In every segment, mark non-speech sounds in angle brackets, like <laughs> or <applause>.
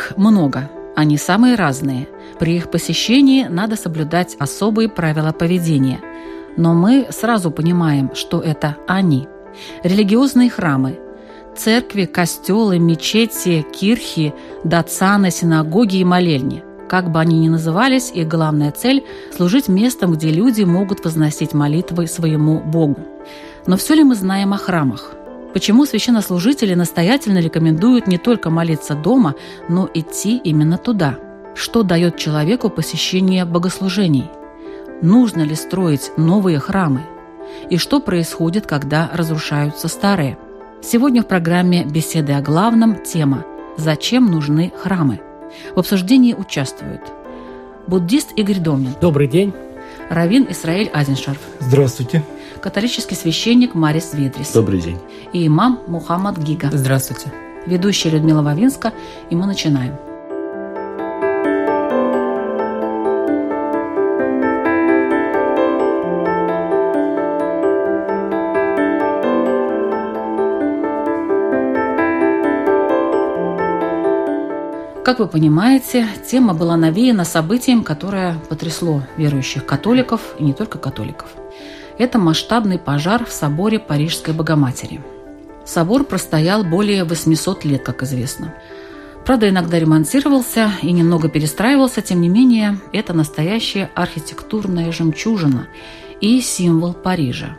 Их много, они самые разные. При их посещении надо соблюдать особые правила поведения. Но мы сразу понимаем, что это они. Религиозные храмы, церкви, костелы, мечети, кирхи, дацаны, синагоги и молельни. Как бы они ни назывались, их главная цель – служить местом, где люди могут возносить молитвы своему Богу. Но все ли мы знаем о храмах? Почему священнослужители настоятельно рекомендуют не только молиться дома, но идти именно туда? Что дает человеку посещение богослужений? Нужно ли строить новые храмы? И что происходит, когда разрушаются старые? Сегодня в программе «Беседы о главном» тема «Зачем нужны храмы?». В обсуждении участвуют буддист Игорь Домнин. Добрый день. Равин Исраиль Азеншарф. Здравствуйте католический священник Марис Ведрис. Добрый день. И имам Мухаммад Гига. Здравствуйте. Ведущая Людмила Вавинска, и мы начинаем. Как вы понимаете, тема была навеяна событием, которое потрясло верующих католиков и не только католиков. Это масштабный пожар в соборе Парижской Богоматери. Собор простоял более 800 лет, как известно. Правда, иногда ремонтировался и немного перестраивался, тем не менее, это настоящая архитектурная жемчужина и символ Парижа.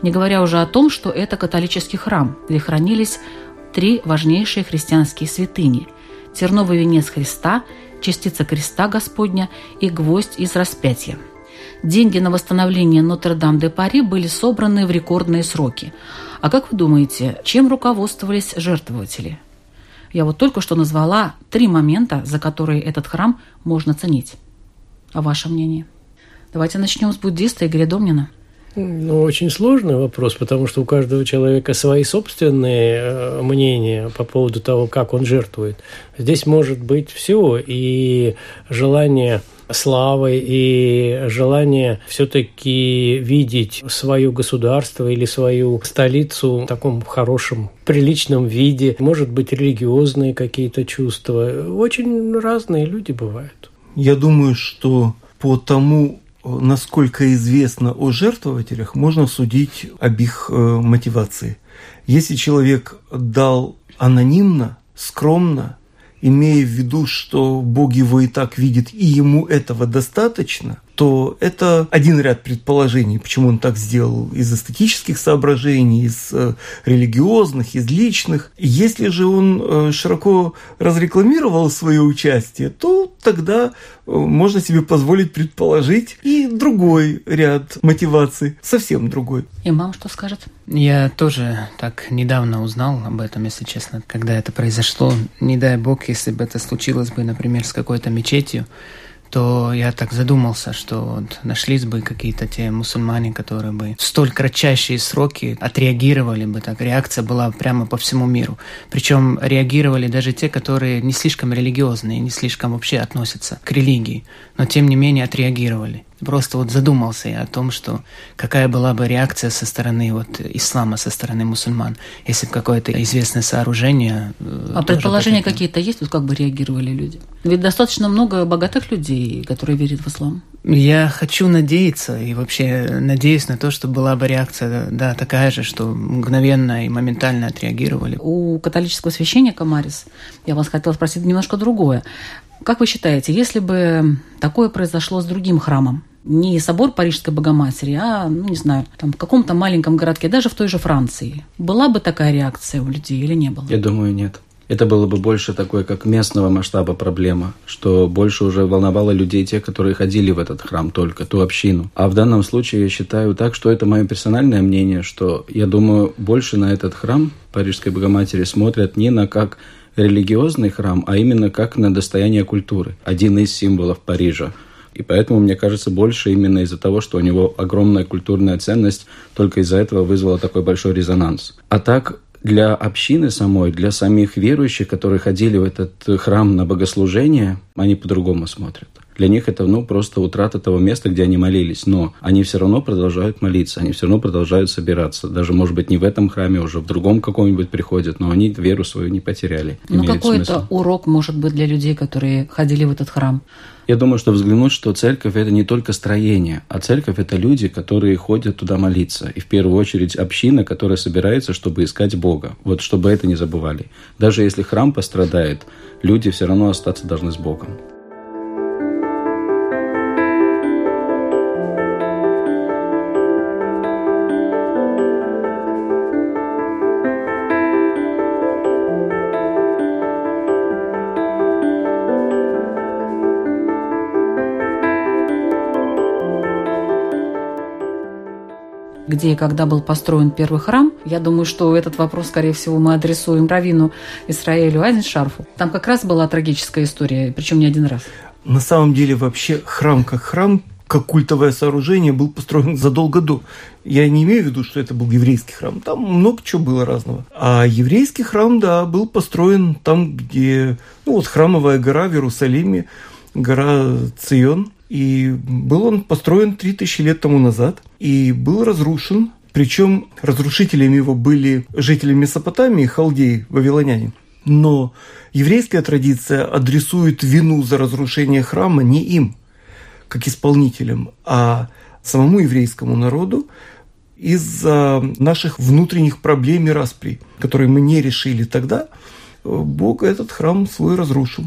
Не говоря уже о том, что это католический храм, где хранились три важнейшие христианские святыни – терновый венец Христа, частица креста Господня и гвоздь из распятия – Деньги на восстановление Нотр-Дам-де-Пари были собраны в рекордные сроки. А как вы думаете, чем руководствовались жертвователи? Я вот только что назвала три момента, за которые этот храм можно ценить. А ваше мнение? Давайте начнем с буддиста Игоря Домнина. Ну, очень сложный вопрос, потому что у каждого человека свои собственные э, мнения по поводу того, как он жертвует. Здесь может быть все, и желание славы и желание все-таки видеть свое государство или свою столицу в таком хорошем, приличном виде. Может быть, религиозные какие-то чувства. Очень разные люди бывают. Я думаю, что по тому, насколько известно о жертвователях, можно судить об их э, мотивации. Если человек дал анонимно, скромно, имея в виду, что Бог его и так видит, и ему этого достаточно, то это один ряд предположений, почему он так сделал, из эстетических соображений, из э, религиозных, из личных. Если же он э, широко разрекламировал свое участие, то тогда э, можно себе позволить предположить и другой ряд мотиваций, совсем другой. И мам что скажет? Я тоже так недавно узнал об этом, если честно, когда это произошло. Не дай бог, если бы это случилось бы, например, с какой-то мечетью, то я так задумался, что вот нашлись бы какие-то те мусульмане, которые бы в столь кратчайшие сроки отреагировали бы так. Реакция была прямо по всему миру. Причем реагировали даже те, которые не слишком религиозные, не слишком вообще относятся к религии, но тем не менее отреагировали просто вот задумался я о том, что какая была бы реакция со стороны вот ислама, со стороны мусульман, если бы какое-то известное сооружение... Э, а предположения какие-то есть, вот как бы реагировали люди? Ведь достаточно много богатых людей, которые верят в ислам. Я хочу надеяться и вообще надеюсь на то, что была бы реакция, да, такая же, что мгновенно и моментально отреагировали. У католического священника Марис, я вас хотела спросить немножко другое. Как вы считаете, если бы такое произошло с другим храмом, не собор Парижской Богоматери, а, ну, не знаю, там, в каком-то маленьком городке, даже в той же Франции. Была бы такая реакция у людей или не было? Я думаю, нет. это было бы больше такой, как местного масштаба проблема, что больше уже волновало людей, те, которые ходили в этот храм только, ту общину. А в данном случае я считаю так, что это мое персональное мнение, что я думаю, больше на этот храм Парижской Богоматери смотрят не на как религиозный храм, а именно как на достояние культуры, один из символов Парижа. И поэтому, мне кажется, больше именно из-за того, что у него огромная культурная ценность, только из-за этого вызвало такой большой резонанс. А так, для общины самой, для самих верующих, которые ходили в этот храм на богослужение, они по-другому смотрят. Для них это ну, просто утрата того места, где они молились. Но они все равно продолжают молиться, они все равно продолжают собираться. Даже, может быть, не в этом храме, уже в другом каком-нибудь приходят, но они веру свою не потеряли. Ну, какой это урок может быть для людей, которые ходили в этот храм? Я думаю, что взглянуть, что церковь – это не только строение, а церковь – это люди, которые ходят туда молиться. И в первую очередь община, которая собирается, чтобы искать Бога. Вот чтобы это не забывали. Даже если храм пострадает, люди все равно остаться должны с Богом. Где и когда был построен первый храм. Я думаю, что этот вопрос, скорее всего, мы адресуем Равину Исраилю Айзеншарфу. Там как раз была трагическая история, причем не один раз. На самом деле вообще храм как храм как культовое сооружение был построен задолго до. Я не имею в виду, что это был еврейский храм. Там много чего было разного. А еврейский храм, да, был построен там, где... Ну, вот храмовая гора в Иерусалиме, гора Цион. И был он построен 3000 лет тому назад и был разрушен. Причем разрушителями его были жители Месопотамии, халдеи, вавилоняне. Но еврейская традиция адресует вину за разрушение храма не им, как исполнителям, а самому еврейскому народу из-за наших внутренних проблем и распри, которые мы не решили тогда, Бог этот храм свой разрушил.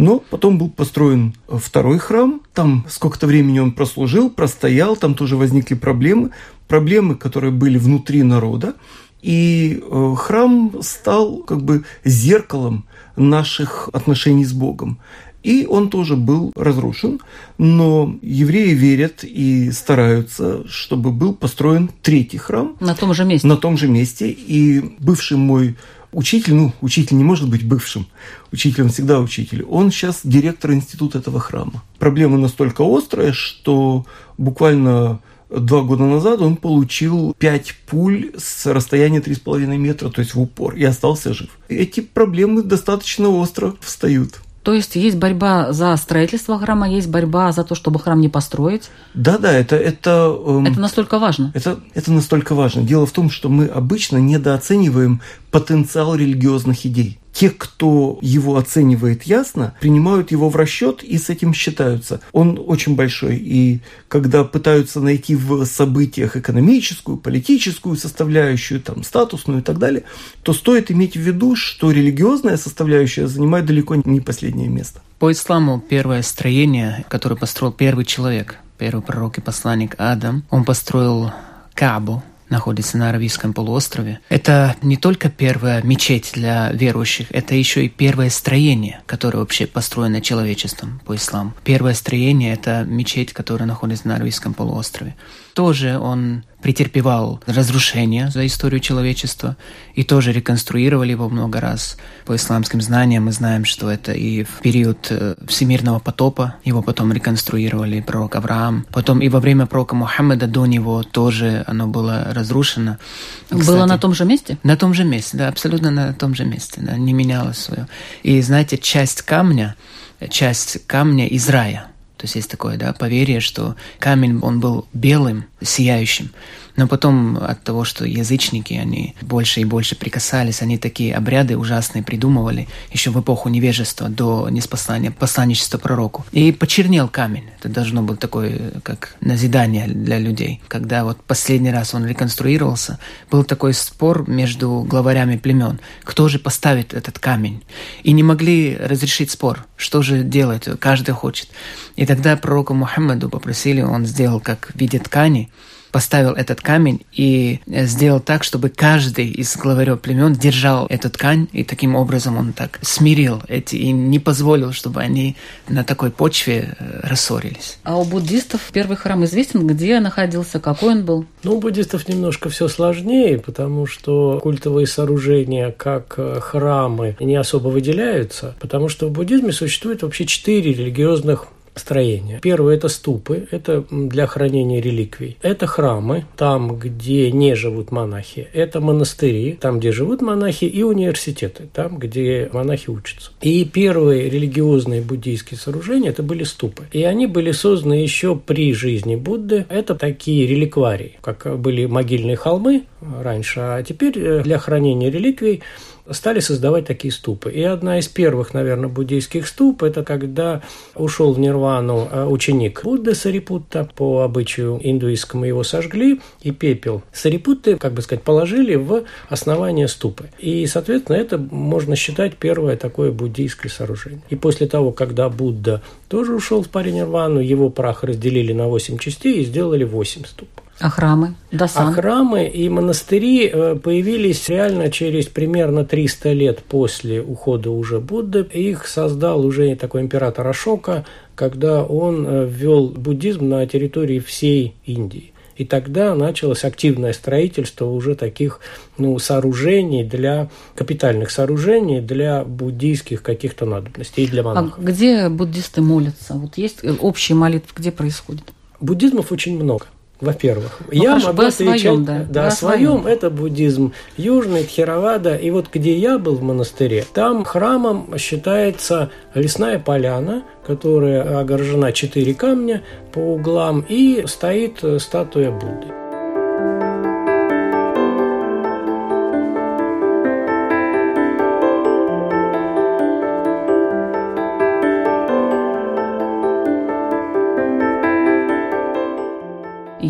Но потом был построен второй храм, там сколько-то времени он прослужил, простоял, там тоже возникли проблемы, проблемы, которые были внутри народа, и э, храм стал как бы зеркалом наших отношений с Богом. И он тоже был разрушен, но евреи верят и стараются, чтобы был построен третий храм. На том же месте. На том же месте. И бывший мой Учитель, ну, учитель не может быть бывшим, учитель, он всегда учитель. Он сейчас директор института этого храма. Проблема настолько острая, что буквально два года назад он получил пять пуль с расстояния 3,5 метра, то есть в упор, и остался жив. Эти проблемы достаточно остро встают. То есть есть борьба за строительство храма, есть борьба за то, чтобы храм не построить. Да, да, это это. Эм, это настолько важно. Это это настолько важно. Дело в том, что мы обычно недооцениваем потенциал религиозных идей те, кто его оценивает ясно, принимают его в расчет и с этим считаются. Он очень большой, и когда пытаются найти в событиях экономическую, политическую составляющую, там, статусную и так далее, то стоит иметь в виду, что религиозная составляющая занимает далеко не последнее место. По исламу первое строение, которое построил первый человек, первый пророк и посланник Адам, он построил Кабу, находится на Аравийском полуострове. Это не только первая мечеть для верующих, это еще и первое строение, которое вообще построено человечеством по исламу. Первое строение – это мечеть, которая находится на Аравийском полуострове тоже он претерпевал разрушения за историю человечества и тоже реконструировали его много раз. По исламским знаниям мы знаем, что это и в период э, всемирного потопа его потом реконструировали пророк Авраам. Потом и во время пророка Мухаммеда до него тоже оно было разрушено. Кстати, было на том же месте? На том же месте, да, абсолютно на том же месте, да, не менялось свое. И знаете, часть камня, часть камня из рая – то есть есть такое да, поверье, что камень, он был белым, сияющим. Но потом от того, что язычники, они больше и больше прикасались, они такие обряды ужасные придумывали еще в эпоху невежества до неспослания, посланничества пророку. И почернел камень. Это должно быть такое, как назидание для людей. Когда вот последний раз он реконструировался, был такой спор между главарями племен. Кто же поставит этот камень? И не могли разрешить спор. Что же делать? Каждый хочет. И тогда пророку Мухаммаду попросили, он сделал как в виде ткани, поставил этот камень и сделал так, чтобы каждый из главарев племен держал эту ткань, и таким образом он так смирил эти и не позволил, чтобы они на такой почве э, рассорились. А у буддистов первый храм известен, где находился, какой он был? Ну, у буддистов немножко все сложнее, потому что культовые сооружения, как э, храмы, не особо выделяются, потому что в буддизме существует вообще четыре религиозных строения. Первое – это ступы, это для хранения реликвий. Это храмы, там, где не живут монахи. Это монастыри, там, где живут монахи, и университеты, там, где монахи учатся. И первые религиозные буддийские сооружения – это были ступы. И они были созданы еще при жизни Будды. Это такие реликварии, как были могильные холмы раньше, а теперь э, для хранения реликвий стали создавать такие ступы. И одна из первых, наверное, буддийских ступ – это когда ушел в нирвану э, ученик Будды Сарипутта. По обычаю индуистскому его сожгли, и пепел Сарипутты, как бы сказать, положили в основание ступы. И, соответственно, это можно считать первое такое буддийское сооружение. И после того, когда Будда тоже ушел в паринирвану, его прах разделили на 8 частей и сделали 8 ступ. А храмы? Дасан. А храмы и монастыри э, появились реально через примерно 300 лет после ухода уже Будды. Их создал уже такой император Ашока, когда он э, ввел буддизм на территории всей Индии. И тогда началось активное строительство уже таких ну, сооружений для капитальных сооружений для буддийских каких-то надобностей и для монахов. А где буддисты молятся? Вот есть общие молитвы, где происходит? Буддизмов очень много во-первых. Ну, я хорошо, могу отвечать своем, да, да о своем. Это буддизм южный, Тхеравада. И вот где я был в монастыре, там храмом считается лесная поляна, которая огорожена четыре камня по углам, и стоит статуя Будды.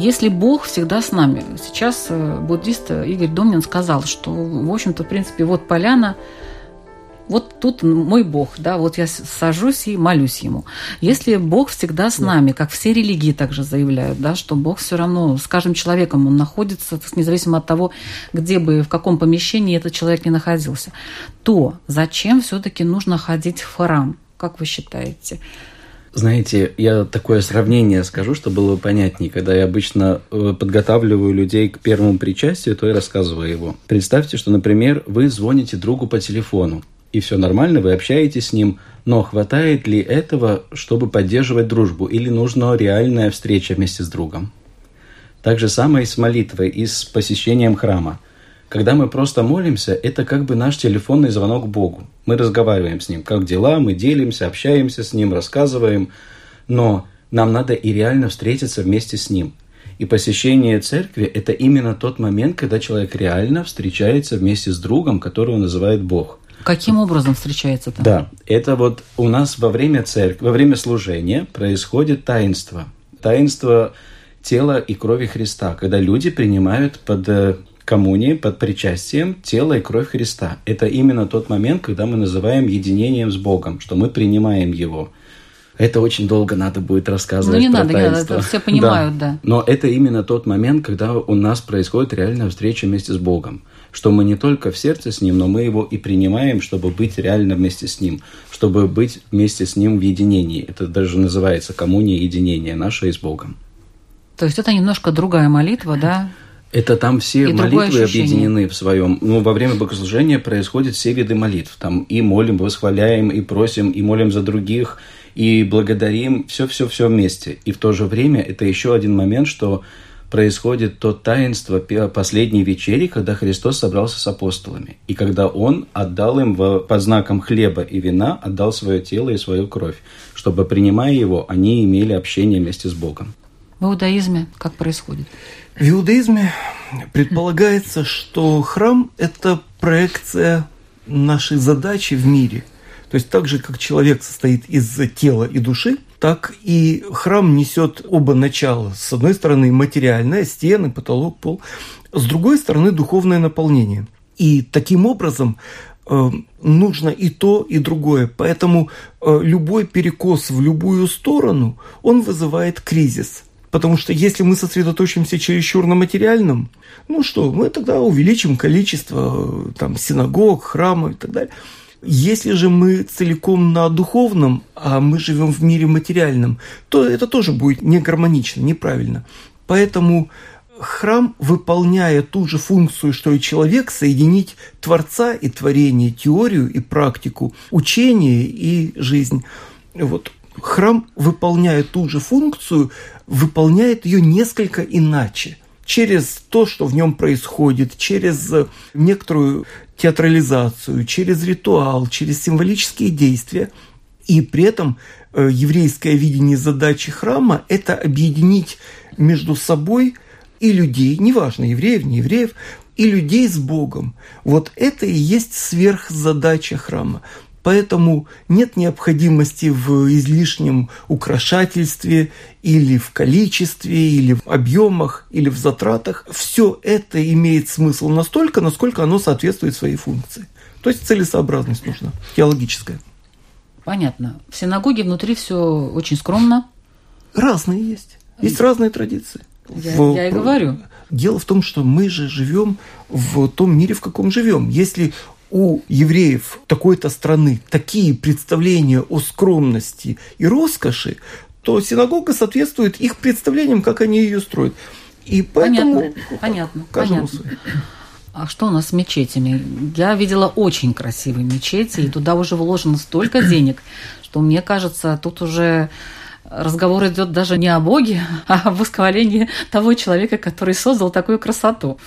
Если Бог всегда с нами. Сейчас э, буддист Игорь Домнин сказал, что, в общем-то, в принципе, вот поляна, вот тут мой Бог, да, вот я сажусь и молюсь ему. Если Бог всегда с нами, как все религии также заявляют, да, что Бог все равно с каждым человеком, он находится, независимо от того, где бы, в каком помещении этот человек не находился, то зачем все-таки нужно ходить в храм? Как вы считаете? Знаете, я такое сравнение скажу, чтобы было понятнее. Когда я обычно э, подготавливаю людей к первому причастию, то и рассказываю его. Представьте, что, например, вы звоните другу по телефону, и все нормально, вы общаетесь с ним, но хватает ли этого, чтобы поддерживать дружбу, или нужна реальная встреча вместе с другом? Так же самое и с молитвой, и с посещением храма – когда мы просто молимся, это как бы наш телефонный звонок Богу. Мы разговариваем с Ним, как дела, мы делимся, общаемся с Ним, рассказываем. Но нам надо и реально встретиться вместе с Ним. И посещение церкви – это именно тот момент, когда человек реально встречается вместе с другом, которого называет Бог. Каким образом встречается там? Да, это вот у нас во время церкви, во время служения происходит таинство. Таинство тела и крови Христа, когда люди принимают под э, коммунии, под причастием тела и кровь Христа. Это именно тот момент, когда мы называем единением с Богом, что мы принимаем Его. Это очень долго надо будет рассказывать. Ну, не про надо, таинство. это все понимают, да. да. Но это именно тот момент, когда у нас происходит реальная встреча вместе с Богом. Что мы не только в сердце с Ним, но мы Его и принимаем, чтобы быть реально вместе с Ним, чтобы быть вместе с Ним в единении. Это даже называется коммуния единения наше с Богом. То есть это немножко другая молитва, да? Это там все и молитвы объединены в своем. Ну, во время богослужения происходят все виды молитв. Там и молим, восхваляем, и просим, и молим за других, и благодарим. Все-все-все вместе. И в то же время это еще один момент, что происходит то таинство последней вечери, когда Христос собрался с апостолами. И когда Он отдал им под знаком хлеба и вина, отдал свое тело и свою кровь, чтобы, принимая его, они имели общение вместе с Богом. В иудаизме как происходит? В иудаизме предполагается, что храм – это проекция нашей задачи в мире. То есть так же, как человек состоит из тела и души, так и храм несет оба начала. С одной стороны материальное, стены, потолок, пол. С другой стороны духовное наполнение. И таким образом э, нужно и то, и другое. Поэтому э, любой перекос в любую сторону, он вызывает кризис – Потому что если мы сосредоточимся чересчур на материальном, ну что, мы тогда увеличим количество э, там, синагог, храмов и так далее. Если же мы целиком на духовном, а мы живем в мире материальном, то это тоже будет не гармонично, неправильно. Поэтому храм, выполняя ту же функцию, что и человек, соединить Творца и творение, теорию и практику, учение и жизнь. Вот храм, выполняя ту же функцию, выполняет ее несколько иначе через то, что в нем происходит, через некоторую театрализацию, через ритуал, через символические действия. И при этом э, еврейское видение задачи храма – это объединить между собой и людей, неважно, евреев, не евреев, и людей с Богом. Вот это и есть сверхзадача храма. Поэтому нет необходимости в излишнем украшательстве или в количестве, или в объемах, или в затратах. Все это имеет смысл настолько, насколько оно соответствует своей функции. То есть целесообразность нужна, теологическая. Понятно. В синагоге внутри все очень скромно. Разные есть. Есть разные традиции. Я, в, я и говорю. Дело в том, что мы же живем в том мире, в каком живем. Если у евреев такой-то страны такие представления о скромности и роскоши, то синагога соответствует их представлениям, как они ее строят. И поэтому понятно, понятно, понятно. А что у нас с мечетями? Я видела очень красивые мечети, и туда уже вложено столько денег, что мне кажется, тут уже разговор идет даже не о Боге, а о восхвалении того человека, который создал такую красоту.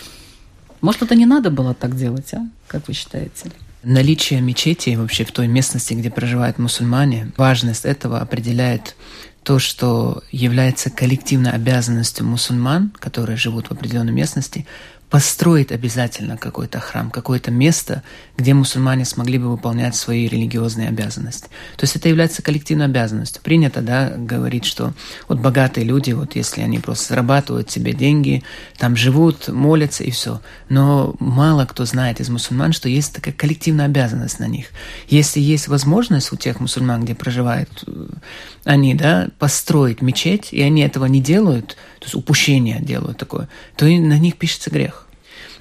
Может, это не надо было так делать, а? Как вы считаете? Наличие мечети вообще в той местности, где проживают мусульмане, важность этого определяет то, что является коллективной обязанностью мусульман, которые живут в определенной местности, построить обязательно какой-то храм, какое-то место, где мусульмане смогли бы выполнять свои религиозные обязанности. То есть это является коллективной обязанностью. Принято, да, говорить, что вот богатые люди, вот если они просто зарабатывают себе деньги, там живут, молятся и все. Но мало кто знает из мусульман, что есть такая коллективная обязанность на них. Если есть возможность у тех мусульман, где проживают э, они, да, построить мечеть, и они этого не делают, то есть упущение делают такое, то и на них пишется грех.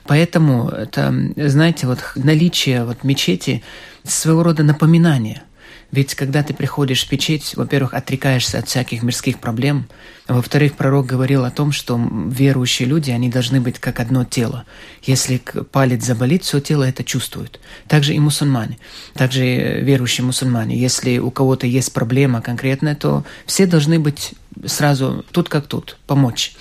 Поэтому это, знаете, вот наличие вот мечети своего рода напоминание. Ведь когда ты приходишь в мечеть, во-первых, отрекаешься от всяких мирских проблем, а во-вторых, пророк говорил о том, что верующие люди, они должны быть как одно тело. Если палец заболит, все тело это чувствует. Также и мусульмане, также верующие мусульмане. Если у кого-то есть проблема конкретная, то все должны быть сразу тут как тут, помочь.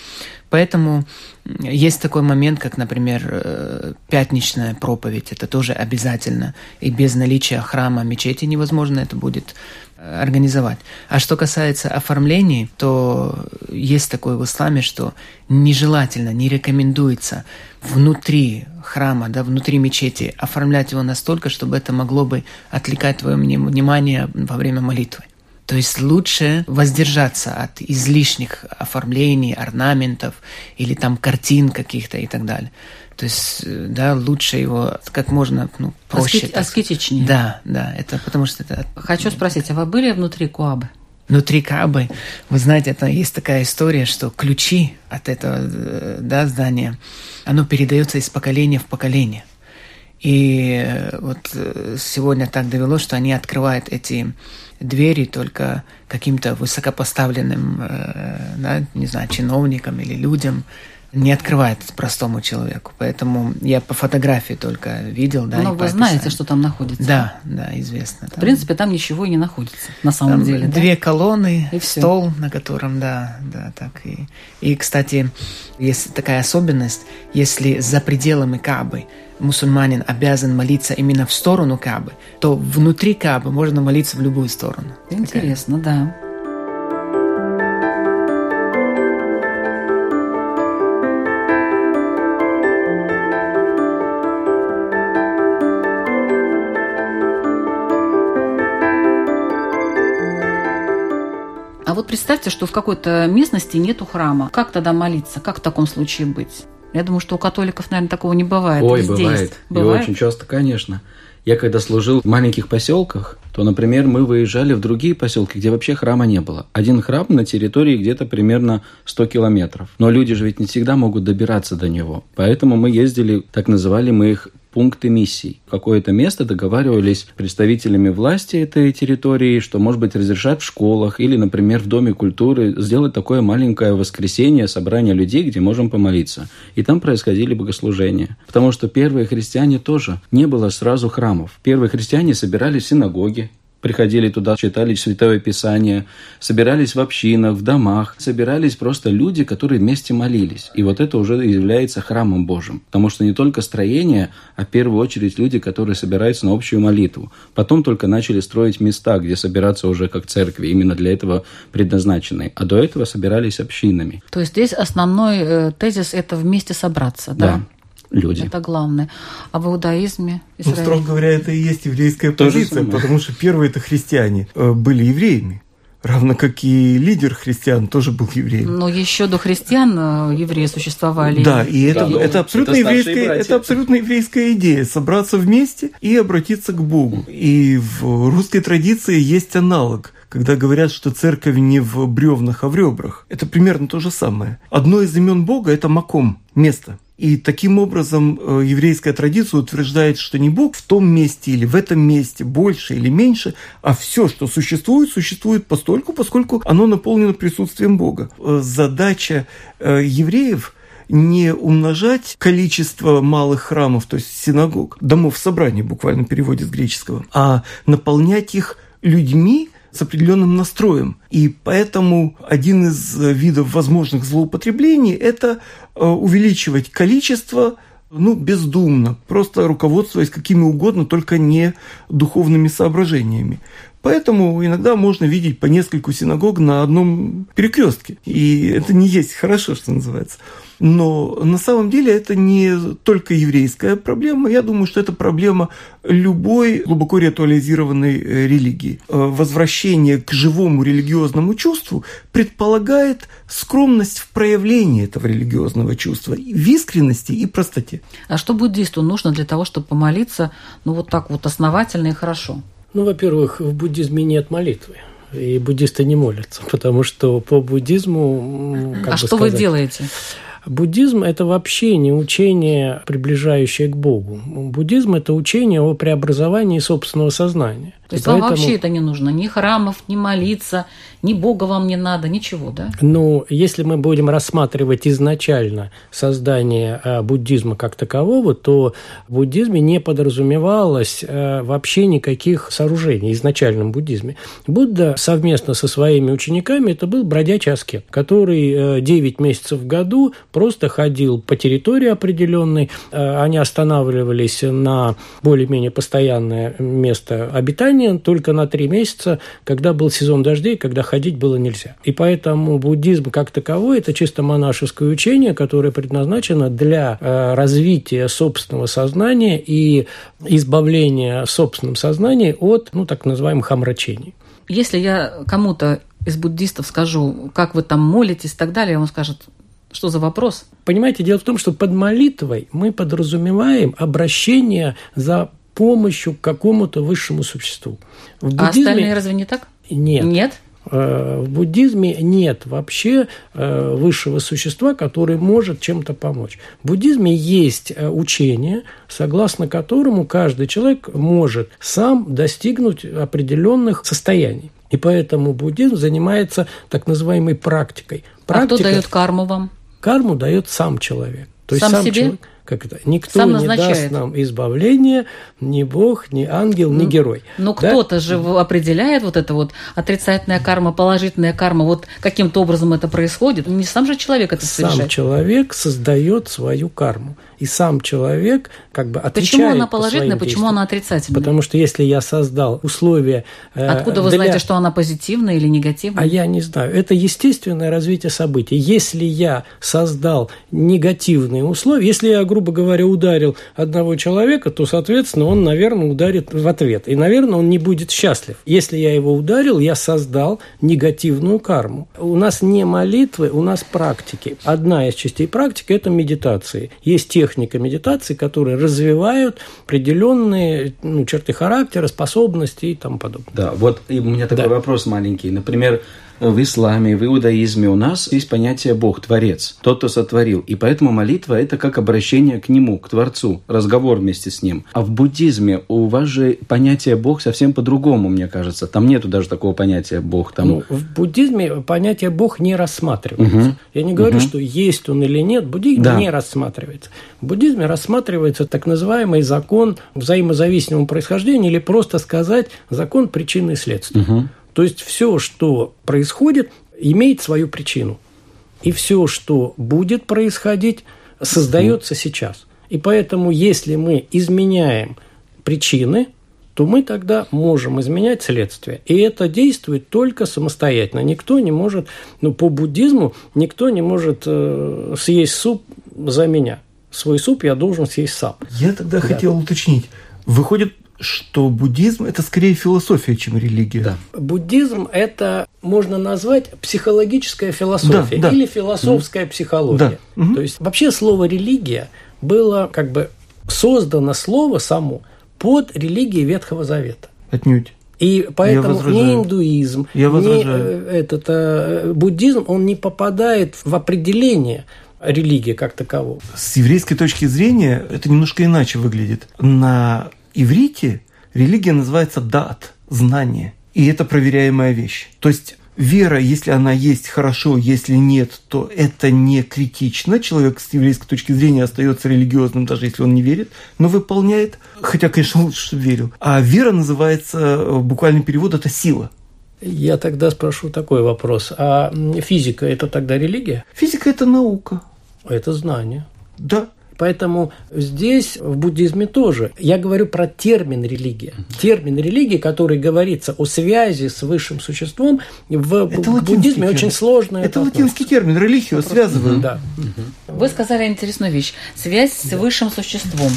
Поэтому есть такой момент, как, например, э, пятничная проповедь. Это тоже обязательно. И без наличия храма, мечети невозможно это будет э, организовать. А что касается оформлений, то есть такое в исламе, что нежелательно, не рекомендуется внутри храма, да, внутри мечети оформлять его настолько, чтобы это могло бы отвлекать твое внимание во время молитвы. То есть лучше воздержаться от излишних оформлений, орнаментов или там картин каких-то и так далее. То есть, э, да, лучше его как можно ну, проще. Аскет, аскетичнее. Да, да, это потому что это... Хочу спросить, а вы были внутри Куабы? Внутри Кабы, вы знаете, это есть такая история, что ключи от этого э, да, здания, оно передается из поколения в поколение. И э, вот сегодня так довелось, что они открывают эти двери только каким-то высокопоставленным, э, да, не знаю, чиновникам или людям, не открывает простому человеку. Поэтому я по фотографии только видел, да. Но вы знаете, что там находится. Да, да, известно. Там, в принципе, там ничего и не находится, на самом там деле. Две да? колонны, и стол, на котором, да, да, так. И, и, кстати, есть такая особенность, если за пределами Кабы мусульманин обязан молиться именно в сторону Кабы, то внутри Кабы можно молиться в любую сторону. Интересно, Такая. да. Представьте, что в какой-то местности нету храма. Как тогда молиться? Как в таком случае быть? Я думаю, что у католиков, наверное, такого не бывает. Ой, бывает. бывает. И очень часто, конечно. Я когда служил в маленьких поселках, то, например, мы выезжали в другие поселки, где вообще храма не было. Один храм на территории где-то примерно 100 километров. Но люди же ведь не всегда могут добираться до него. Поэтому мы ездили, так называли мы их пункты миссий. Какое-то место договаривались представителями власти этой территории, что, может быть, разрешат в школах или, например, в Доме культуры сделать такое маленькое воскресенье, собрание людей, где можем помолиться. И там происходили богослужения. Потому что первые христиане тоже не было сразу храмов. Первые христиане собирались в синагоге, приходили туда, читали Святое Писание, собирались в общинах, в домах, собирались просто люди, которые вместе молились. И вот это уже является храмом Божьим. Потому что не только строение, а в первую очередь люди, которые собираются на общую молитву. Потом только начали строить места, где собираться уже как церкви, именно для этого предназначенные. А до этого собирались общинами. То есть здесь основной э, тезис – это вместе собраться, да? Да люди. Это главное. А в иудаизме? Ну, строго говоря, это и есть еврейская позиция, потому что первые это христиане э, были евреями. Равно как и лидер христиан тоже был евреем. Но еще до христиан э, евреи существовали. Да, и это, да, это, абсолютно, это, еврейская, это абсолютно еврейская идея – собраться вместе и обратиться к Богу. И в русской традиции есть аналог – когда говорят, что церковь не в бревнах, а в ребрах. Это примерно то же самое. Одно из имен Бога – это маком, место. И таким образом э, еврейская традиция утверждает, что не Бог в том месте или в этом месте больше или меньше, а все, что существует, существует постольку, поскольку оно наполнено присутствием Бога. Э, задача э, евреев не умножать количество малых храмов, то есть синагог, домов собраний, буквально переводе с греческого, а наполнять их людьми, с определенным настроем. И поэтому один из видов возможных злоупотреблений – это э, увеличивать количество ну, бездумно, просто руководствуясь какими угодно, только не духовными соображениями. Поэтому иногда можно видеть по нескольку синагог на одном перекрестке. И это не есть хорошо, что называется. Но на самом деле это не только еврейская проблема. Я думаю, что это проблема любой глубоко ритуализированной э, религии. Э, возвращение к живому религиозному чувству предполагает скромность в проявлении этого религиозного чувства, в искренности и простоте. А что буддисту нужно для того, чтобы помолиться ну вот так вот основательно и хорошо? Ну, во-первых, в буддизме нет молитвы и буддисты не молятся, <laughs> потому что по буддизму... Как а что сказать, вы делаете? Буддизм – это вообще не учение, приближающее к Богу. Буддизм – это учение о преобразовании собственного сознания. То есть поэтому... вам вообще это не нужно, ни храмов, ни молиться, ни Бога вам не надо, ничего, да? Ну, если мы будем рассматривать изначально создание э, буддизма как такового, то в буддизме не подразумевалось э, вообще никаких сооружений в изначальном буддизме. Будда совместно со своими учениками это был бродячий аскет, который э, 9 месяцев в году просто ходил по территории определенной, э, они останавливались на более-менее постоянное место обитания, Казани только на три месяца, когда был сезон дождей, когда ходить было нельзя. И поэтому буддизм как таковой – это чисто монашеское учение, которое предназначено для э, развития собственного сознания и избавления собственным сознанием от, ну, так называемых омрачений. Если я кому-то из буддистов скажу, как вы там молитесь и так далее, он скажет, что за вопрос? Понимаете, дело в том, что под молитвой мы подразумеваем обращение за помощью к какому-то высшему существу. В буддизме... А остальные разве не так? Нет. Нет? Э, в буддизме нет вообще э, высшего существа, который может чем-то помочь. В буддизме есть э, учение, согласно которому каждый человек может сам достигнуть определенных состояний. И поэтому буддизм занимается так называемой практикой. Практика, а кто дает карму вам? Карму дает сам человек. То есть сам, сам себе? человек, как это, никто Сам не даст нам избавления, ни Бог, ни ангел, ни герой. Но да? кто-то же определяет вот это вот отрицательная карма, положительная карма, вот каким-то образом это происходит. Не сам же человек это совершает. Сам человек создает свою карму. И сам человек как бы отвечает Почему она положительная, почему она отрицательная? Потому что если я создал условия... Э, Откуда вы для... знаете, что она позитивная или негативная? А я не знаю. Это естественное развитие событий. Если я создал негативные условия, если я грубо говоря, ударил одного человека, то, соответственно, он, наверное, ударит в ответ. И, наверное, он не будет счастлив. Если я его ударил, я создал негативную карму. У нас не молитвы, у нас практики. Одна из частей практики – это медитации. Есть техника медитации, которые развивают определенные ну, черты характера, способности и тому подобное. Да, вот и у меня такой да. вопрос маленький. Например, в исламе, в иудаизме у нас есть понятие Бог, Творец, тот, кто сотворил. И поэтому молитва – это как обращение к Нему, к Творцу, разговор вместе с Ним. А в буддизме у вас же понятие Бог совсем по-другому, мне кажется. Там нету даже такого понятия Бог. Там... Ну, в буддизме понятие Бог не рассматривается. Угу. Я не говорю, угу. что есть он или нет, буддизм да. не рассматривается. В буддизме рассматривается так называемый закон взаимозависимого происхождения или просто сказать закон причины и следствия. Угу. То есть все, что происходит, имеет свою причину. И все, что будет происходить, создается сейчас. И поэтому, если мы изменяем причины, то мы тогда можем изменять следствие. И это действует только самостоятельно. Никто не может, ну, по буддизму, никто не может э, съесть суп за меня. Свой суп я должен съесть сам. Я тогда да. хотел уточнить. Выходит, что буддизм – это скорее философия, чем религия. Да. Буддизм – это можно назвать психологическая философия да, да. или философская mm. психология. Да. То есть вообще слово «религия» было как бы создано слово само под религией Ветхого Завета. Отнюдь. И поэтому ни индуизм, Я ни э, этот, э, буддизм, он не попадает в определение религии как такового. С еврейской точки зрения это немножко иначе выглядит. На иврите религия называется дат, знание. И это проверяемая вещь. То есть вера, если она есть, хорошо, если нет, то это не критично. Человек с еврейской точки зрения остается религиозным, даже если он не верит, но выполняет, хотя, конечно, лучше, чтобы верил. А вера называется, буквальный перевод – это сила. Я тогда спрошу такой вопрос. А физика – это тогда религия? Физика – это наука. Это знание. Да. Поэтому здесь в буддизме тоже. Я говорю про термин религия. Термин религии, который говорится о связи с высшим существом, в это буддизме термин. очень сложно. Это, это латинский термин, религию связывают. Да. Вы сказали интересную вещь. Связь с высшим существом.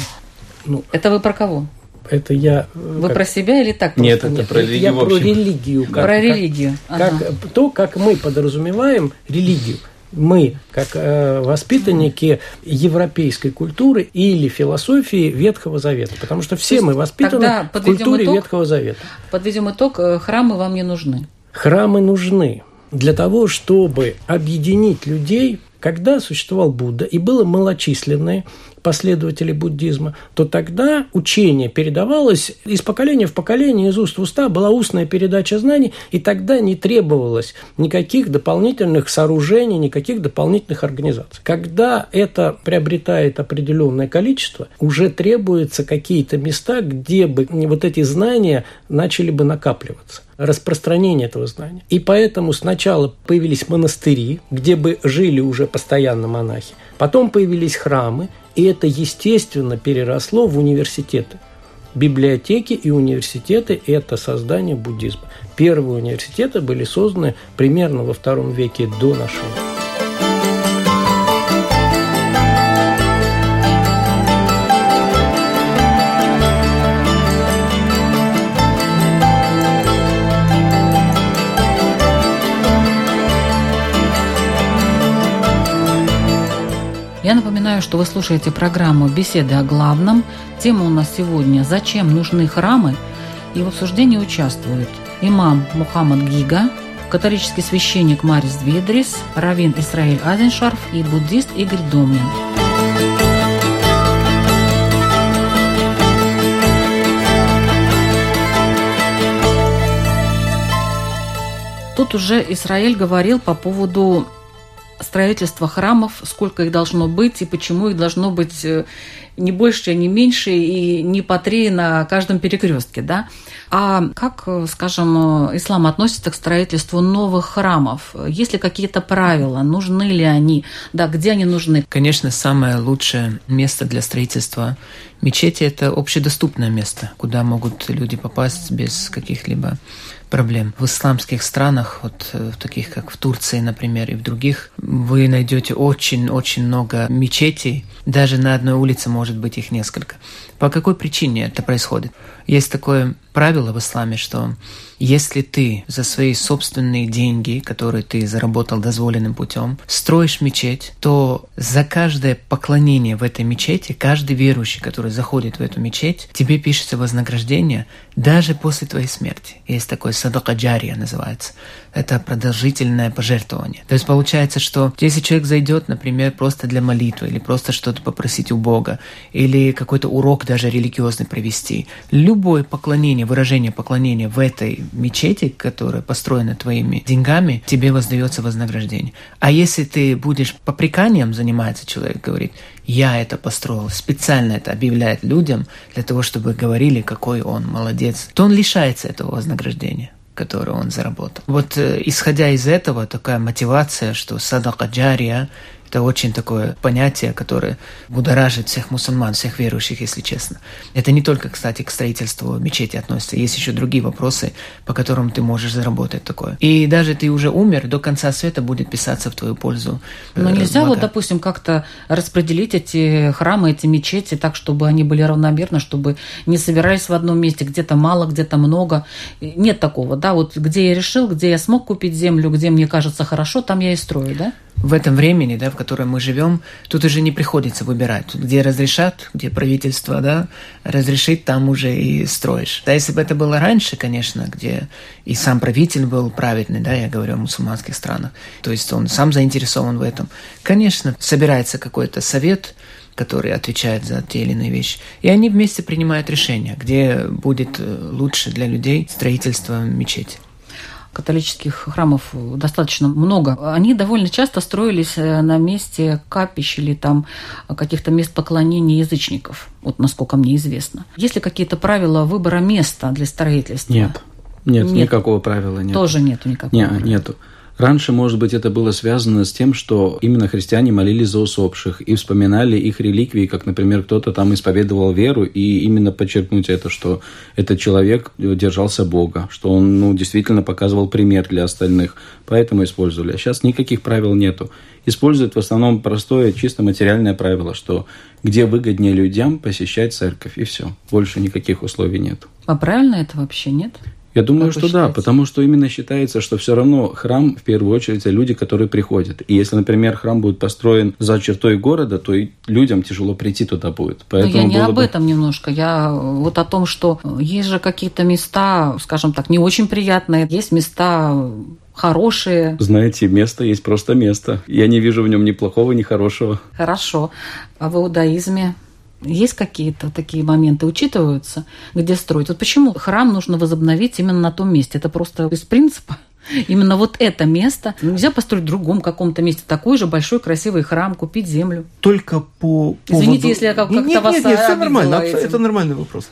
Ну, это вы про кого? Это я. Вы как... про себя или так? Нет, это Нет, про религию. Я про религию. Как, про религию. Как, ага. как, то, как мы подразумеваем религию мы, как э, воспитанники европейской культуры или философии Ветхого Завета, потому что все мы воспитаны в культуре итог, Ветхого Завета. Подведем итог, э, храмы вам не нужны. Храмы нужны для того, чтобы объединить людей когда существовал Будда и было малочисленное последователи буддизма, то тогда учение передавалось из поколения в поколение, из уст в уста, была устная передача знаний, и тогда не требовалось никаких дополнительных сооружений, никаких дополнительных организаций. Когда это приобретает определенное количество, уже требуются какие-то места, где бы вот эти знания начали бы накапливаться распространение этого знания. И поэтому сначала появились монастыри, где бы жили уже постоянно монахи. Потом появились храмы, и это, естественно, переросло в университеты. Библиотеки и университеты – это создание буддизма. Первые университеты были созданы примерно во втором веке до нашей напоминаю, что вы слушаете программу «Беседы о главном». Тема у нас сегодня «Зачем нужны храмы?» И в обсуждении участвуют имам Мухаммад Гига, католический священник Марис Дведрис, раввин Исраиль Азеншарф и буддист Игорь Домнин. Тут уже Израиль говорил по поводу строительство храмов, сколько их должно быть и почему их должно быть э, не больше, не меньше и не по три на каждом перекрестке, да? А как, э, скажем, э, ислам относится к строительству новых храмов? Есть ли какие-то правила? Нужны ли они? Да, где они нужны? Конечно, самое лучшее место для строительства мечети – это общедоступное место, куда могут люди попасть без каких-либо проблем. В исламских странах, вот э, в таких как в Турции, например, и в других, вы найдете очень-очень много мечетей. Даже на одной улице может быть их несколько. По какой причине это происходит? Есть такое правило в исламе, что если ты за свои собственные деньги, которые ты заработал дозволенным путем, строишь мечеть, то за каждое поклонение в этой мечети, каждый верующий, который заходит в эту мечеть, тебе пишется вознаграждение даже после твоей смерти. Есть такое садакаджария называется. Это продолжительное пожертвование. То есть получается, что если человек зайдет, например, просто для молитвы, или просто что-то попросить у Бога, или какой-то урок даже религиозный провести, любое поклонение, выражение поклонения в этой мечети, которая построена твоими деньгами, тебе воздается вознаграждение. А если ты будешь попреканием заниматься, человек говорит, я это построил, специально это объявляет людям для того, чтобы говорили, какой он молодец, то он лишается этого вознаграждения которое он заработал. Вот э, исходя из этого, такая мотивация, что садака джария это очень такое понятие, которое будоражит всех мусульман, всех верующих, если честно. Это не только, кстати, к строительству мечети относится. Есть еще другие вопросы, по которым ты можешь заработать такое. И даже ты уже умер, до конца света будет писаться в твою пользу. Э, Но нельзя блага. вот, допустим, как-то распределить эти храмы, эти мечети так, чтобы они были равномерно, чтобы не собирались в одном месте, где-то мало, где-то много. Нет такого, да, вот где я решил, где я смог купить землю, где мне кажется хорошо, там я и строю, да? В этом времени, да, в котором мы живем, тут уже не приходится выбирать. Тут где разрешат, где правительство да, разрешит, там уже и строишь. Да, если бы это было раньше, конечно, где и сам правитель был праведный, да, я говорю о мусульманских странах, то есть он сам заинтересован в этом, конечно, собирается какой-то совет, который отвечает за те или иные вещи. И они вместе принимают решение, где будет э, лучше для людей строительство мечети католических храмов достаточно много. Они довольно часто строились э, на месте капищ или там каких-то мест поклонения язычников, вот насколько мне известно. Есть ли какие-то правила выбора места для строительства? Нет. Нет, нет. никакого правила нет. Тоже нету никакого. Нет, правила. нету. Раньше, может быть, это было связано с тем, что именно христиане молились за усопших и вспоминали их реликвии, как, например, кто-то там исповедовал веру, и именно подчеркнуть это, что этот человек держался Бога, что он ну, действительно показывал пример для остальных, поэтому использовали. А сейчас никаких правил нету. Используют в основном простое, чисто материальное правило, что где выгоднее людям посещать церковь, и все. Больше никаких условий нет. А правильно это вообще нет? Я думаю, что да, потому что именно считается, что все равно храм в первую очередь люди, которые приходят. И если, например, храм будет построен за чертой города, то и людям тяжело прийти туда будет. Поэтому Но я не об бы... этом немножко. Я вот о том, что есть же какие-то места, скажем так, не очень приятные, есть места хорошие. Знаете, место есть просто место. Я не вижу в нем ни плохого, ни хорошего. Хорошо. А в иудаизме есть какие-то такие моменты, учитываются, где строить? Вот почему храм нужно возобновить именно на том месте? Это просто из принципа? <laughs> Именно вот это место. Нельзя построить в другом каком-то месте такой же большой красивый храм, купить землю. Только по поводу... Извините, если я как-то нет, вас Нет, нет, все нормально, этим. это нормальный вопрос.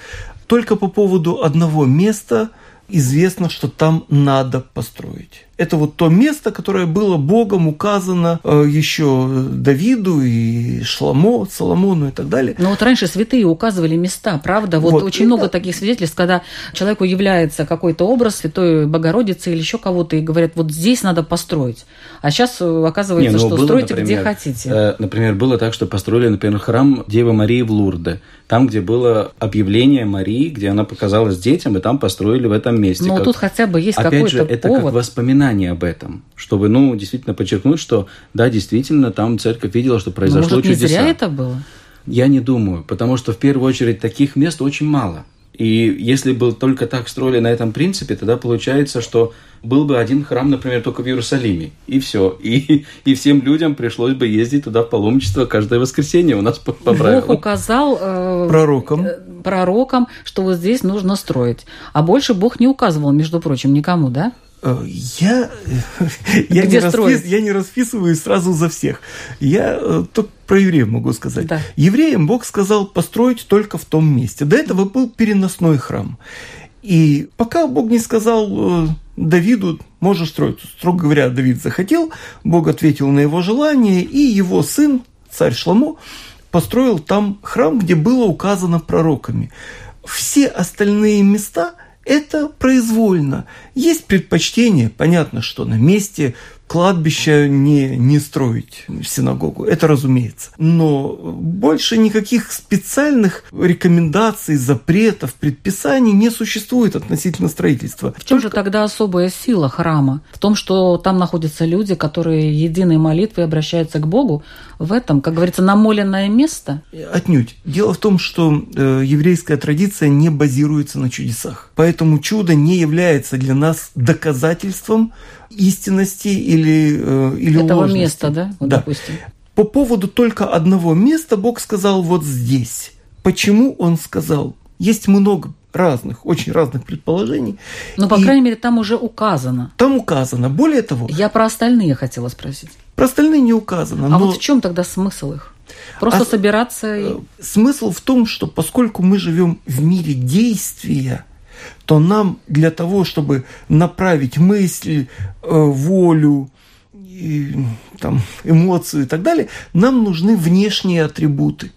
Только по поводу одного места известно, что там надо построить. Это вот то место, которое было Богом указано э, еще Давиду и Шламо, Соломону и так далее. Но вот раньше святые указывали места, правда? Вот, вот очень много да. таких свидетельств, когда человеку является какой-то образ Святой Богородицы или еще кого-то, и говорят, вот здесь надо построить. А сейчас э, оказывается, Не, ну, что было, стройте например, где хотите. Э, например, было так, что построили, например, храм Девы Марии в Лурде. Там, где было объявление Марии, где она показалась детям, и там построили в этом месте. Ну, тут хотя бы есть какой-то же, это повод. как воспоминание упоминание об этом, чтобы, ну, действительно подчеркнуть, что, да, действительно, там церковь видела, что произошло Может, чудеса. не зря это было? Я не думаю, потому что, в первую очередь, таких мест очень мало. И если бы только так строили на этом принципе, тогда получается, что был бы один храм, например, только в Иерусалиме, и все. И, и всем людям пришлось бы ездить туда в паломничество каждое воскресенье у нас по, по Бог указал э, пророкам. Э, пророкам, что вот здесь нужно строить. А больше Бог не указывал, между прочим, никому, да? Э, я, <laughs> я, не распис, я не расписываю сразу за всех. Я э, только про евреев могу сказать. Да. Евреям Бог сказал построить только в том месте. До этого был переносной храм. И пока Бог не сказал э, Давиду, можешь строить, строго говоря, Давид захотел, Бог ответил на его желание, и его сын, царь Шламо, построил там храм, где было указано пророками. Все остальные места – это произвольно. Есть предпочтение, понятно, что на месте кладбища не, не строить синагогу, это разумеется. Но больше никаких специальных рекомендаций, запретов, предписаний не существует относительно строительства. В чем Только... же тогда особая сила храма? В том, что там находятся люди, которые единой молитвой обращаются к Богу? В этом, как говорится, намоленное место? Отнюдь. Дело в том, что э, еврейская традиция не базируется на чудесах. Поэтому чудо не является для нас доказательством истинности или, э, или Этого ложности. места, да? Вот, да. Допустим. По поводу только одного места Бог сказал вот здесь. Почему Он сказал? Есть много разных, очень разных предположений. Но, по и крайней мере, там уже указано. Там указано. Более того... Я про остальные хотела спросить. Про остальные не указано. А но... вот в чем тогда смысл их? Просто а собираться и... Э, смысл в том, что поскольку мы живем в мире действия, то нам для того, чтобы направить мысль, э, волю, и, там, эмоцию и так далее, нам нужны внешние атрибуты.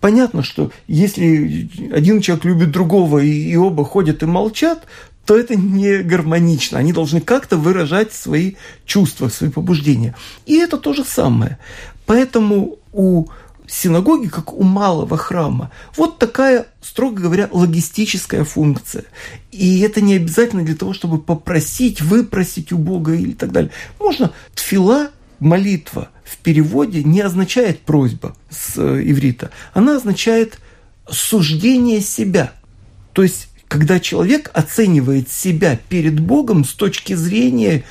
Понятно, что если один человек любит другого и, и оба ходят и молчат, то это не гармонично. Они должны как-то выражать свои чувства, свои побуждения. И это то же самое. Поэтому у синагоги, как у малого храма. Вот такая, строго говоря, логистическая функция. И это не обязательно для того, чтобы попросить, выпросить у Бога или так далее. Можно тфила, молитва в переводе не означает просьба с э, иврита. Она означает суждение себя. То есть, когда человек оценивает себя перед Богом с точки зрения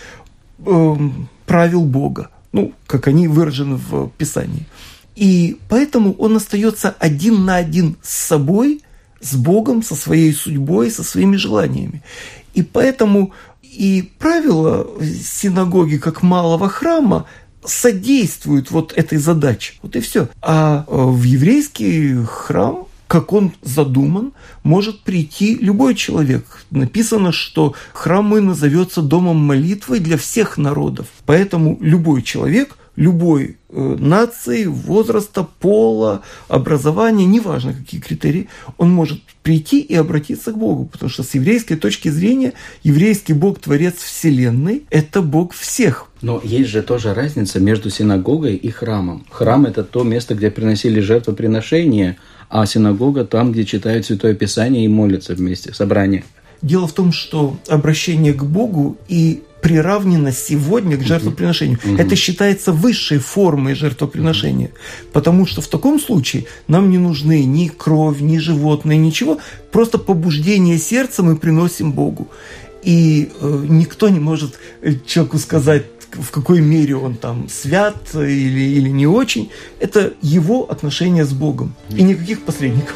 э, правил Бога, ну, как они выражены в Писании – и поэтому он остается один на один с собой, с Богом, со своей судьбой, со своими желаниями. И поэтому и правила синагоги как малого храма содействуют вот этой задаче. Вот и все. А э, в еврейский храм как он задуман, может прийти любой человек. Написано, что храм мой назовется домом молитвы для всех народов. Поэтому любой человек любой нации, возраста, пола, образования, неважно какие критерии, он может прийти и обратиться к Богу, потому что с еврейской точки зрения еврейский Бог, Творец Вселенной, это Бог всех. Но есть же тоже разница между синагогой и храмом. Храм – это то место, где приносили жертвоприношения, а синагога там, где читают Святое Писание и молятся вместе, собрание. Дело в том, что обращение к Богу и приравнено сегодня к жертвоприношению. Угу. Это считается высшей формой жертвоприношения, потому что в таком случае нам не нужны ни кровь, ни животные, ничего, просто побуждение сердца мы приносим Богу. И э, никто не может э, человеку сказать, в какой мере он там свят или, или не очень. Это его отношение с Богом. И никаких посредников.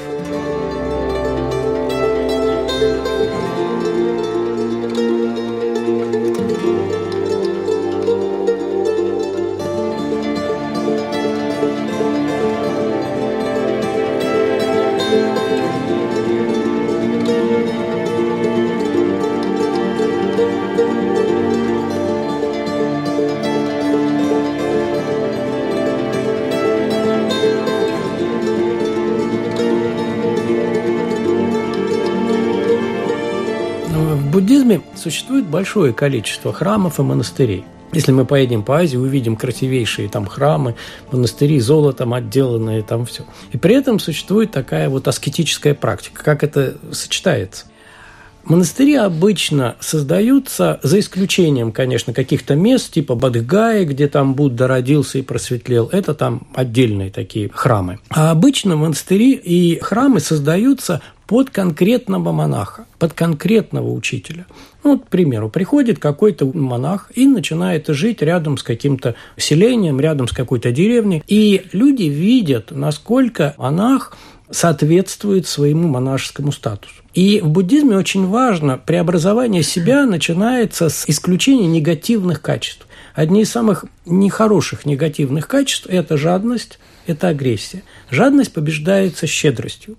Буддизме существует большое количество храмов и монастырей. Если мы поедем по Азии, увидим красивейшие там храмы, монастыри, золотом отделанные, там все. И при этом существует такая вот аскетическая практика. Как это сочетается? Монастыри обычно создаются, за исключением, конечно, каких-то мест, типа Бадхгая, где там Будда родился и просветлел. Это там отдельные такие храмы. А обычно монастыри и храмы создаются под конкретного монаха, под конкретного учителя. Ну, вот, к примеру, приходит какой-то монах и начинает жить рядом с каким-то селением, рядом с какой-то деревней, и люди видят, насколько монах соответствует своему монашескому статусу. И в буддизме очень важно, преобразование себя начинается с исключения негативных качеств. Одни из самых нехороших негативных качеств – это жадность, это агрессия. Жадность побеждается щедростью.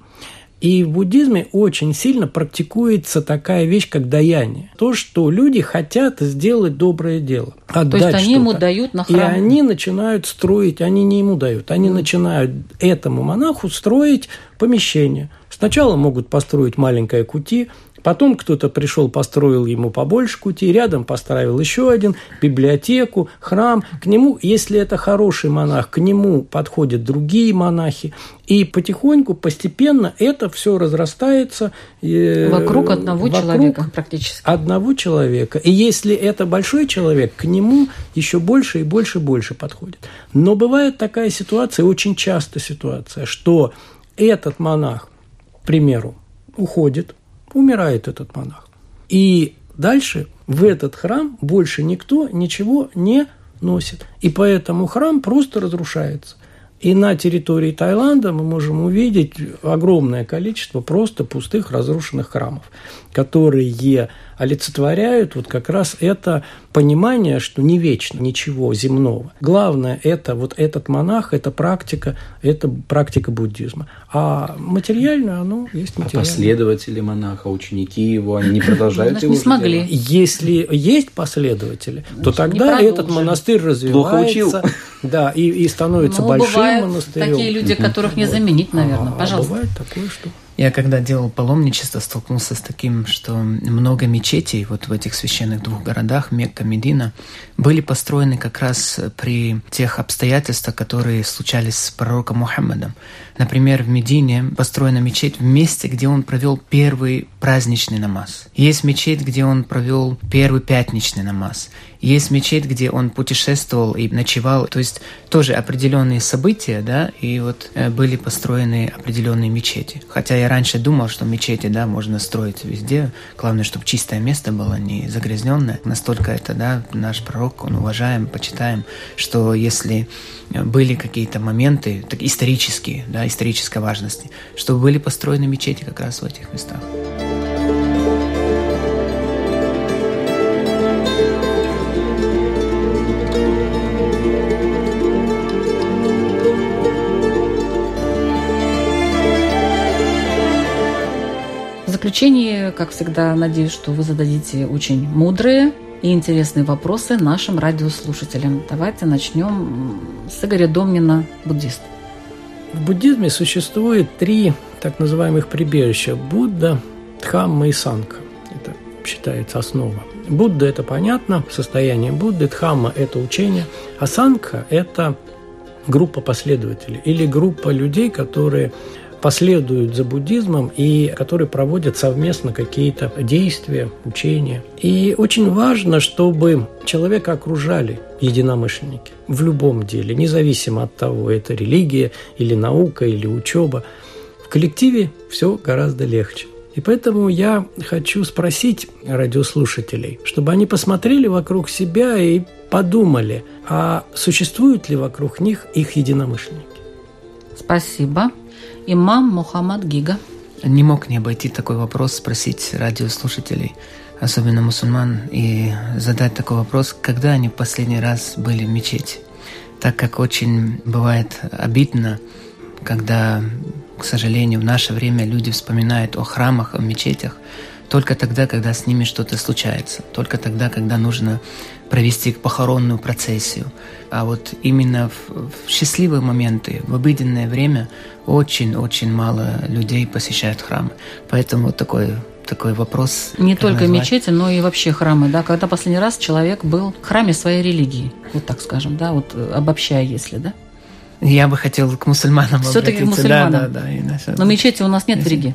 И в буддизме очень сильно практикуется такая вещь, как даяние. То, что люди хотят сделать доброе дело. Отдать То есть они ему дают на храм. И они начинают строить, они не ему дают, они mm. начинают этому монаху строить помещение. Сначала могут построить маленькое кути, Потом кто-то пришел, построил ему побольше кути, рядом поставил еще один, библиотеку, храм. К нему, если это хороший монах, к нему подходят другие монахи. И потихоньку, постепенно это все разрастается. Э, вокруг одного вокруг человека практически. Одного человека. И если это большой человек, к нему еще больше и больше и больше подходит. Но бывает такая ситуация, очень часто ситуация, что этот монах, к примеру, уходит, умирает этот монах. И дальше в этот храм больше никто ничего не носит. И поэтому храм просто разрушается. И на территории Таиланда мы можем увидеть огромное количество просто пустых разрушенных храмов, которые олицетворяют вот как раз это понимание, что не вечно ничего земного. Главное – это вот этот монах, это практика, это практика буддизма. А материальное, оно есть материальное. А последователи монаха, ученики его, они не <laughs> продолжают его не смогли. Если есть последователи, то тогда этот монастырь развивается. Да, и, и становится большим монастырем. такие люди, которых не заменить, наверное. А, Пожалуйста. Бывает такое, что... Я когда делал паломничество, столкнулся с таким, что много мечетей вот в этих священных двух городах, Мекка, Медина, были построены как раз при тех обстоятельствах, которые случались с пророком Мухаммадом. Например, в Медине построена мечеть в месте, где он провел первый праздничный намаз. Есть мечеть, где он провел первый пятничный намаз. Есть мечеть, где он путешествовал и ночевал. То есть тоже определенные события, да, и вот э, были построены определенные мечети. Хотя я раньше думал, что мечети, да, можно строить везде. Главное, чтобы чистое место было, не загрязненное. Настолько это, да, наш пророк, он уважаем, почитаем, что если были какие-то моменты так, исторические, да, исторической важности, чтобы были построены мечети как раз в этих местах. заключение, как всегда, надеюсь, что вы зададите очень мудрые и интересные вопросы нашим радиослушателям. Давайте начнем с Игоря Домнина, буддист. В буддизме существует три так называемых прибежища – Будда, Дхамма и Санка. Это считается основа. Будда – это понятно, состояние Будды, Дхамма – это учение, а Санка – это группа последователей или группа людей, которые последуют за буддизмом и которые проводят совместно какие-то действия, учения. И очень важно, чтобы человека окружали единомышленники в любом деле, независимо от того, это религия или наука или учеба. В коллективе все гораздо легче. И поэтому я хочу спросить радиослушателей, чтобы они посмотрели вокруг себя и подумали, а существуют ли вокруг них их единомышленники. Спасибо. Имам Мухаммад Гига. Не мог не обойти такой вопрос, спросить радиослушателей, особенно мусульман, и задать такой вопрос, когда они в последний раз были в мечети. Так как очень бывает обидно, когда, к сожалению, в наше время люди вспоминают о храмах, о мечетях, только тогда, когда с ними что-то случается, только тогда, когда нужно провести похоронную процессию. А вот именно в, в счастливые моменты, в обыденное время очень-очень мало людей посещают храмы. Поэтому вот такой такой вопрос. Не только назвать? мечети, но и вообще храмы, да, когда последний раз человек был в храме своей религии, вот так скажем, да, вот э, обобщая, если, да? Я бы хотел к мусульманам Все-таки к мусульманам. Да, да, да, Но мечети у нас нет в Риге.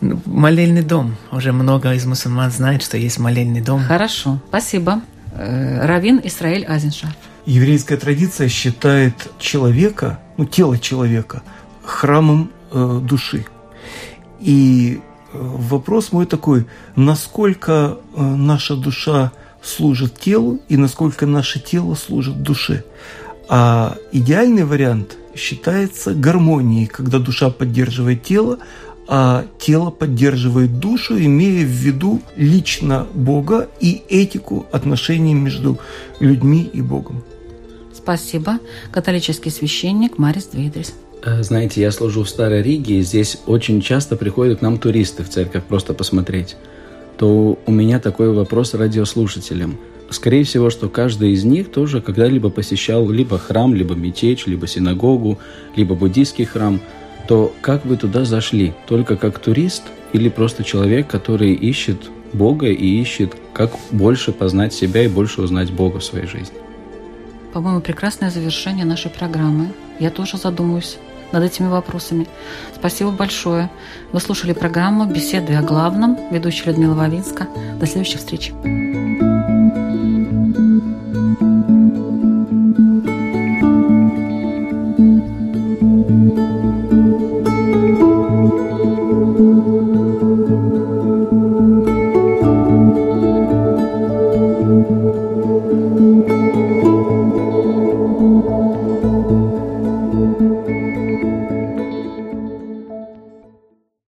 Молельный дом. Уже много из мусульман знают, что есть молельный дом. Хорошо, спасибо. Э, Равин Исраиль Азиншаф. Еврейская традиция считает человека, ну, тело человека, храмом э, души. И э, вопрос мой такой, насколько э, наша душа служит телу и насколько наше тело служит душе. А идеальный вариант считается гармонией, когда душа поддерживает тело, а тело поддерживает душу, имея в виду лично Бога и этику отношений между людьми и Богом. Спасибо. Католический священник Марис Двидрис. Э, знаете, я служу в Старой Риге, и здесь очень часто приходят к нам туристы в церковь просто посмотреть. То у меня такой вопрос радиослушателям. Скорее всего, что каждый из них тоже когда-либо посещал либо храм, либо мечеть, либо синагогу, либо буддийский храм – то как вы туда зашли? Только как турист или просто человек, который ищет Бога и ищет, как больше познать себя и больше узнать Бога в своей жизни. По-моему, прекрасное завершение нашей программы. Я тоже задумаюсь над этими вопросами. Спасибо большое. Вы слушали программу «Беседы о главном». Ведущая Людмила Вавинска. До следующих встреч.